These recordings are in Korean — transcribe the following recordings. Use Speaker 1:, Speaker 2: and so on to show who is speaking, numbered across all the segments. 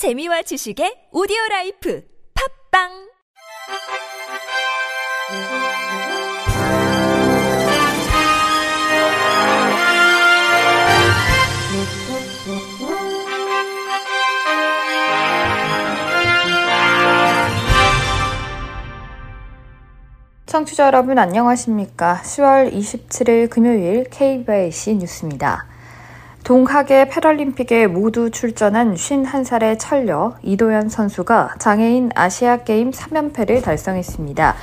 Speaker 1: 재미와 지식의 오디오 라이프 팝빵
Speaker 2: 청취자 여러분 안녕하십니까? 10월 27일 금요일 KBS 뉴스입니다. 동학의 패럴림픽에 모두 출전한 51살의 철녀 이도현 선수가 장애인 아시아게임 3연패를 달성했습니다.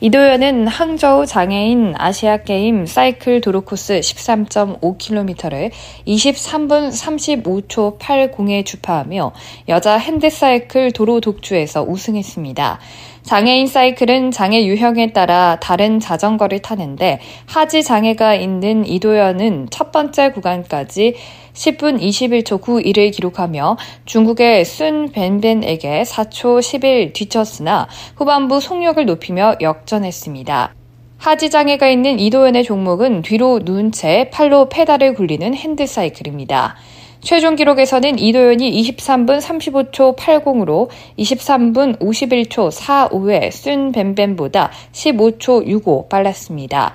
Speaker 2: 이도현은 항저우 장애인 아시아게임 사이클 도로코스 13.5km를 23분 35초 80에 주파하며 여자 핸드사이클 도로 독주에서 우승했습니다. 장애인 사이클은 장애 유형에 따라 다른 자전거를 타는데 하지 장애가 있는 이도현은 첫 번째 구간까지 10분 21초 91을 기록하며 중국의 순 벤벤에게 4초 11 뒤쳤으나 후반부 속력을 높이며 역전했습니다. 하지 장애가 있는 이도현의 종목은 뒤로 누운 채 팔로 페달을 굴리는 핸드사이클입니다. 최종 기록에서는 이도현이 23분 35초 80으로 23분 51초 45에 순 뱀뱀보다 15초 65 빨랐습니다.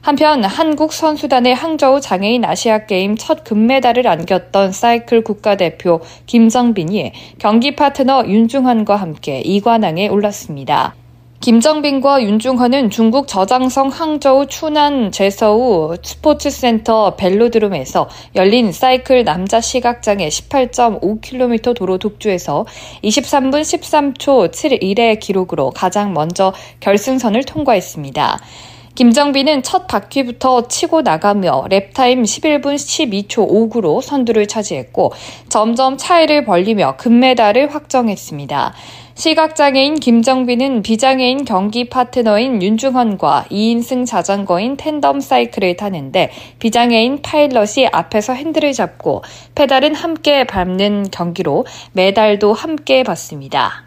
Speaker 2: 한편 한국 선수단의 항저우 장애인 아시아 게임 첫 금메달을 안겼던 사이클 국가대표 김정빈이 경기 파트너 윤중환과 함께 이관왕에 올랐습니다. 김정빈과 윤중헌은 중국 저장성 항저우 추난 제서우 스포츠센터 벨로드롬에서 열린 사이클 남자 시각장애 18.5km 도로 독주에서 23분 13초 71의 기록으로 가장 먼저 결승선을 통과했습니다. 김정빈은 첫 바퀴부터 치고 나가며 랩타임 11분 12초 59로 선두를 차지했고 점점 차이를 벌리며 금메달을 확정했습니다. 시각장애인 김정빈은 비장애인 경기 파트너인 윤중헌과 2인승 자전거인 tandem 사이클을 타는데 비장애인 파일럿이 앞에서 핸들을 잡고 페달은 함께 밟는 경기로 메달도 함께 받습니다.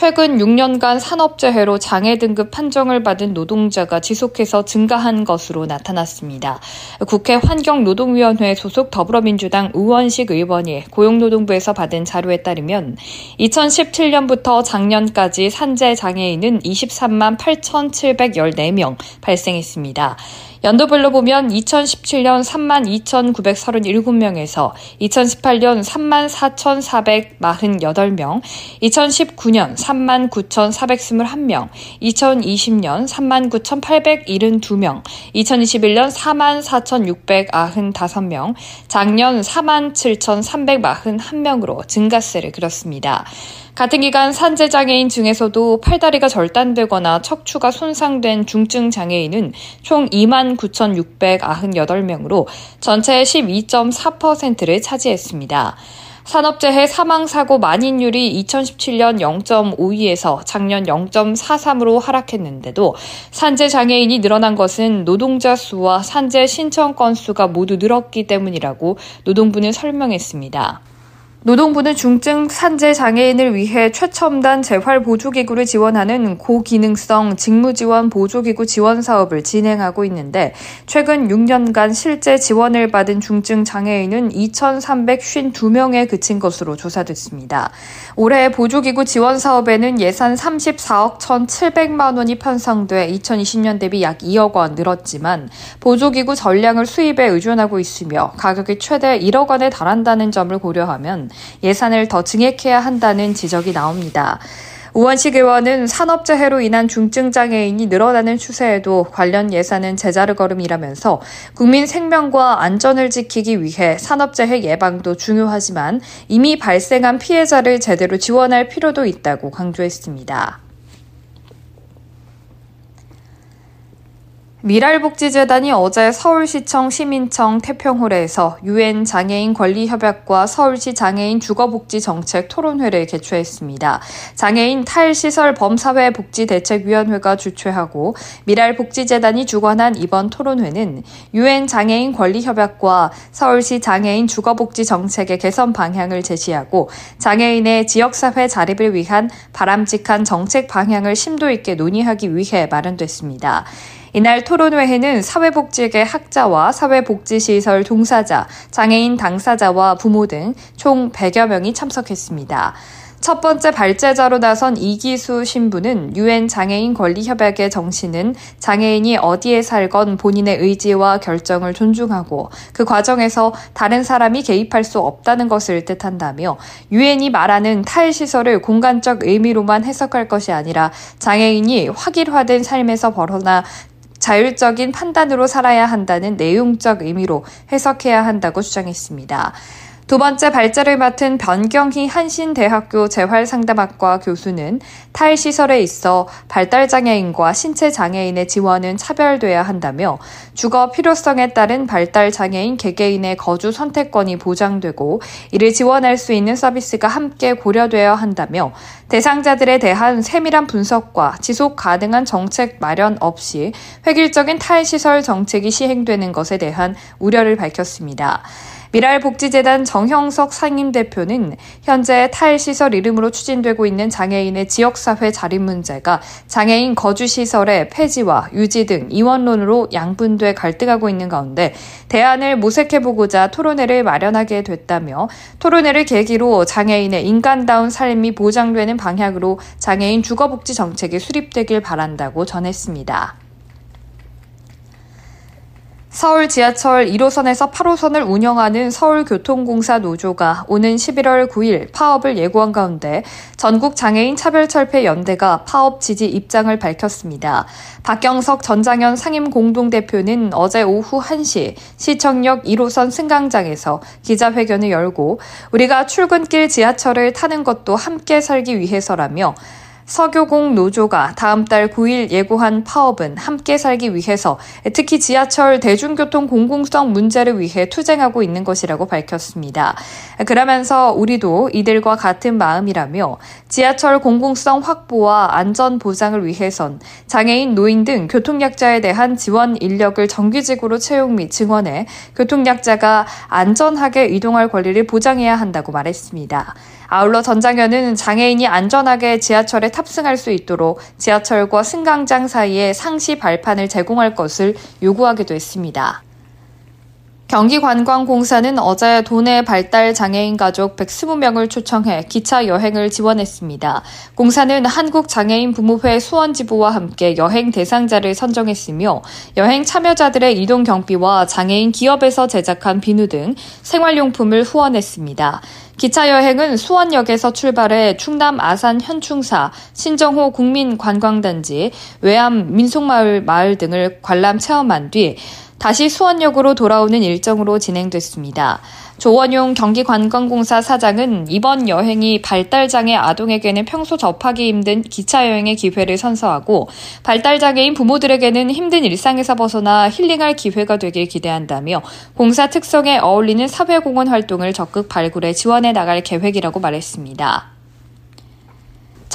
Speaker 2: 최근 6년간 산업재해로 장애 등급 판정을 받은 노동자가 지속해서 증가한 것으로 나타났습니다. 국회 환경노동위원회 소속 더불어민주당 우원식 의원이 고용노동부에서 받은 자료에 따르면 2017년부터 작년까지 산재 장애인은 23만 8,714명 발생했습니다. 연도별로 보면 2017년 3만 2,937명에서 2018년 3만 4,448명, 2019년 3만 9,421명, 2020년 3만 9,872명, 2021년 4만 4,695명, 작년 4만 7,341명으로 증가세를 그렸습니다. 같은 기간 산재 장애인 중에서도 팔다리가 절단되거나 척추가 손상된 중증 장애인은 총 2만 9,698명으로 전체의 12.4%를 차지했습니다. 산업재해 사망사고 만인율이 2017년 0.52에서 작년 0.43으로 하락했는데도 산재 장애인이 늘어난 것은 노동자 수와 산재 신청 건수가 모두 늘었기 때문이라고 노동부는 설명했습니다. 노동부는 중증 산재 장애인을 위해 최첨단 재활 보조기구를 지원하는 고기능성 직무지원 보조기구 지원 사업을 진행하고 있는데 최근 6년간 실제 지원을 받은 중증 장애인은 2,352명에 그친 것으로 조사됐습니다. 올해 보조기구 지원 사업에는 예산 34억 1,700만 원이 편성돼 2020년 대비 약 2억 원 늘었지만 보조기구 전량을 수입에 의존하고 있으며 가격이 최대 1억 원에 달한다는 점을 고려하면 예산을 더 증액해야 한다는 지적이 나옵니다. 우원식 의원은 산업재해로 인한 중증장애인이 늘어나는 추세에도 관련 예산은 제자를 걸음이라면서 국민 생명과 안전을 지키기 위해 산업재해 예방도 중요하지만 이미 발생한 피해자를 제대로 지원할 필요도 있다고 강조했습니다. 미랄복지재단이 어제 서울시청 시민청 태평홀에서 유엔 장애인 권리 협약과 서울시 장애인 주거복지 정책 토론회를 개최했습니다. 장애인 탈시설 범사회 복지 대책위원회가 주최하고 미랄복지재단이 주관한 이번 토론회는 유엔 장애인 권리 협약과 서울시 장애인 주거복지 정책의 개선 방향을 제시하고 장애인의 지역사회 자립을 위한 바람직한 정책 방향을 심도 있게 논의하기 위해 마련됐습니다. 이날 토론회에는 사회복지계 학자와 사회복지시설 종사자, 장애인 당사자와 부모 등 총 100여 명이 참석했습니다. 첫 번째 발제자로 나선 이기수 신부는 유엔 장애인 권리협약의 정신은 장애인이 어디에 살건 본인의 의지와 결정을 존중하고 그 과정에서 다른 사람이 개입할 수 없다는 것을 뜻한다며 유엔이 말하는 탈시설을 공간적 의미로만 해석할 것이 아니라 장애인이 확일화된 삶에서 벗어나 자율적인 판단으로 살아야 한다는 내용적 의미로 해석해야 한다고 주장했습니다. 두 번째 발제를 맡은 변경희 한신대학교 재활상담학과 교수는 탈시설에 있어 발달장애인과 신체장애인의 지원은 차별돼야 한다며 주거 필요성에 따른 발달장애인 개개인의 거주 선택권이 보장되고 이를 지원할 수 있는 서비스가 함께 고려되어야 한다며 대상자들에 대한 세밀한 분석과 지속 가능한 정책 마련 없이 획일적인 탈시설 정책이 시행되는 것에 대한 우려를 밝혔습니다. 미랄복지재단 정형석 상임대표는 현재 탈시설 이름으로 추진되고 있는 장애인의 지역사회 자립 문제가 장애인 거주시설의 폐지와 유지 등 이원론으로 양분돼 갈등하고 있는 가운데 대안을 모색해보고자 토론회를 마련하게 됐다며 토론회를 계기로 장애인의 인간다운 삶이 보장되는 방향으로 장애인 주거복지 정책이 수립되길 바란다고 전했습니다. 서울 지하철 1호선에서 8호선을 운영하는 서울교통공사 노조가 오는 11월 9일 파업을 예고한 가운데 전국 장애인 차별철폐 연대가 파업 지지 입장을 밝혔습니다. 박경석 전장현 상임 공동대표는 어제 오후 1시 시청역 1호선 승강장에서 기자회견을 열고 우리가 출근길 지하철을 타는 것도 함께 살기 위해서라며 서교공 노조가 다음 달 9일 예고한 파업은 함께 살기 위해서 특히 지하철 대중교통 공공성 문제를 위해 투쟁하고 있는 것이라고 밝혔습니다. 그러면서 우리도 이들과 같은 마음이라며 지하철 공공성 확보와 안전 보장을 위해선 장애인, 노인 등 교통약자에 대한 지원 인력을 정규직으로 채용 및 증원해 교통약자가 안전하게 이동할 권리를 보장해야 한다고 말했습니다. 아울러 전장현은 장애인이 안전하게 지하철에 탑승할 수 있도록 지하철과 승강장 사이에 상시 발판을 제공할 것을 요구하기도 했습니다. 경기관광공사는 어제 도내 발달 장애인 가족 120명을 초청해 기차 여행을 지원했습니다. 공사는 한국장애인 부모회 수원지부와 함께 여행 대상자를 선정했으며 여행 참여자들의 이동 경비와 장애인 기업에서 제작한 비누 등 생활용품을 후원했습니다. 기차 여행은 수원역에서 출발해 충남 아산 현충사, 신정호 국민관광단지, 외암 민속마을 마을 등을 관람 체험한 뒤 다시 수원역으로 돌아오는 일정으로 진행됐습니다. 조원용 경기관광공사 사장은 이번 여행이 발달장애 아동에게는 평소 접하기 힘든 기차 여행의 기회를 선서하고 발달장애인 부모들에게는 힘든 일상에서 벗어나 힐링할 기회가 되길 기대한다며 공사 특성에 어울리는 사회공헌 활동을 적극 발굴해 지원해 나갈 계획이라고 말했습니다.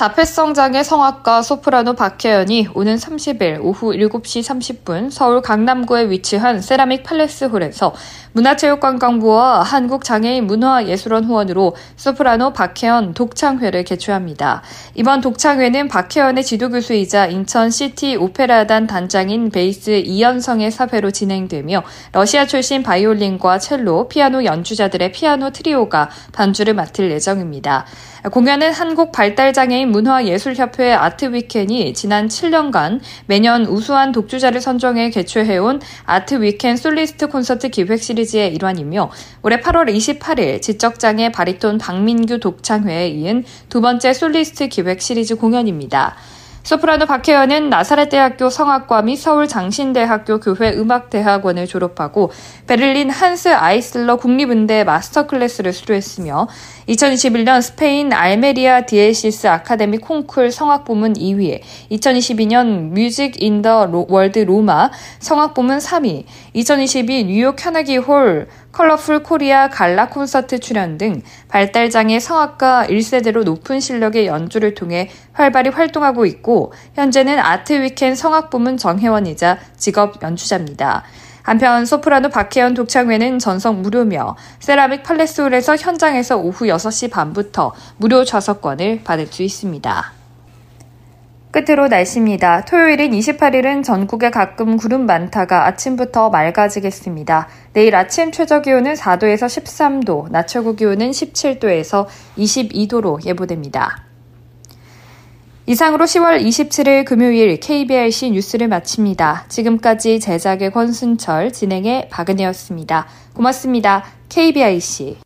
Speaker 2: 자폐성 장애 성악가 소프라노 박혜연이 오는 30일 오후 7시 30분 서울 강남구에 위치한 세라믹 팔레스 홀에서 문화체육관광부와 한국장애인 문화예술원 후원으로 소프라노 박혜연 독창회를 개최합니다. 이번 독창회는 박혜연의 지도교수이자 인천 시티 오페라단 단장인 베이스 이연성의 사회로 진행되며 러시아 출신 바이올린과 첼로, 피아노 연주자들의 피아노 트리오가 반주를 맡을 예정입니다. 공연은 한국 발달장애인 문화예술협회 아트위캔이 지난 7년간 매년 우수한 독주자를 선정해 개최해온 아트위캔 솔리스트 콘서트 기획 시리즈의 일환이며 올해 8월 28일 지적장애 바리톤 박민규 독창회에 이은 두 번째 솔리스트 기획 시리즈 공연입니다. 소프라노 박혜연은 나사렛대학교 성악과 및 서울 장신대학교 교회 음악대학원을 졸업하고 베를린 한스 아이슬러 국립음대 마스터 클래스를 수료했으며 2021년 스페인 알메리아 디에시스 아카데미 콩쿨 성악 부문 2위, 2022년 뮤직 인 더 월드 로마 성악 부문 3위, 2022 뉴욕 카네기 홀 컬러풀 코리아 갈라 콘서트 출연 등 발달장애 성악가 1세대로 높은 실력의 연주를 통해 활발히 활동하고 있고 현재는 아트위캔 성악 부문 정회원이자 직업 연주자입니다. 한편 소프라노 박혜연 독창회는 전석 무료며 세라믹 팔레스홀에서 현장에서 오후 6시 반부터 무료 좌석권을 받을 수 있습니다. 끝으로 날씨입니다. 토요일인 28일은 전국에 가끔 구름 많다가 아침부터 맑아지겠습니다. 내일 아침 최저 기온은 4도에서 13도, 낮 최고 기온은 17도에서 22도로 예보됩니다. 이상으로 10월 27일 금요일 KBRC 뉴스를 마칩니다. 지금까지 제작의 권순철, 진행의 박은혜였습니다. 고맙습니다. KBRC.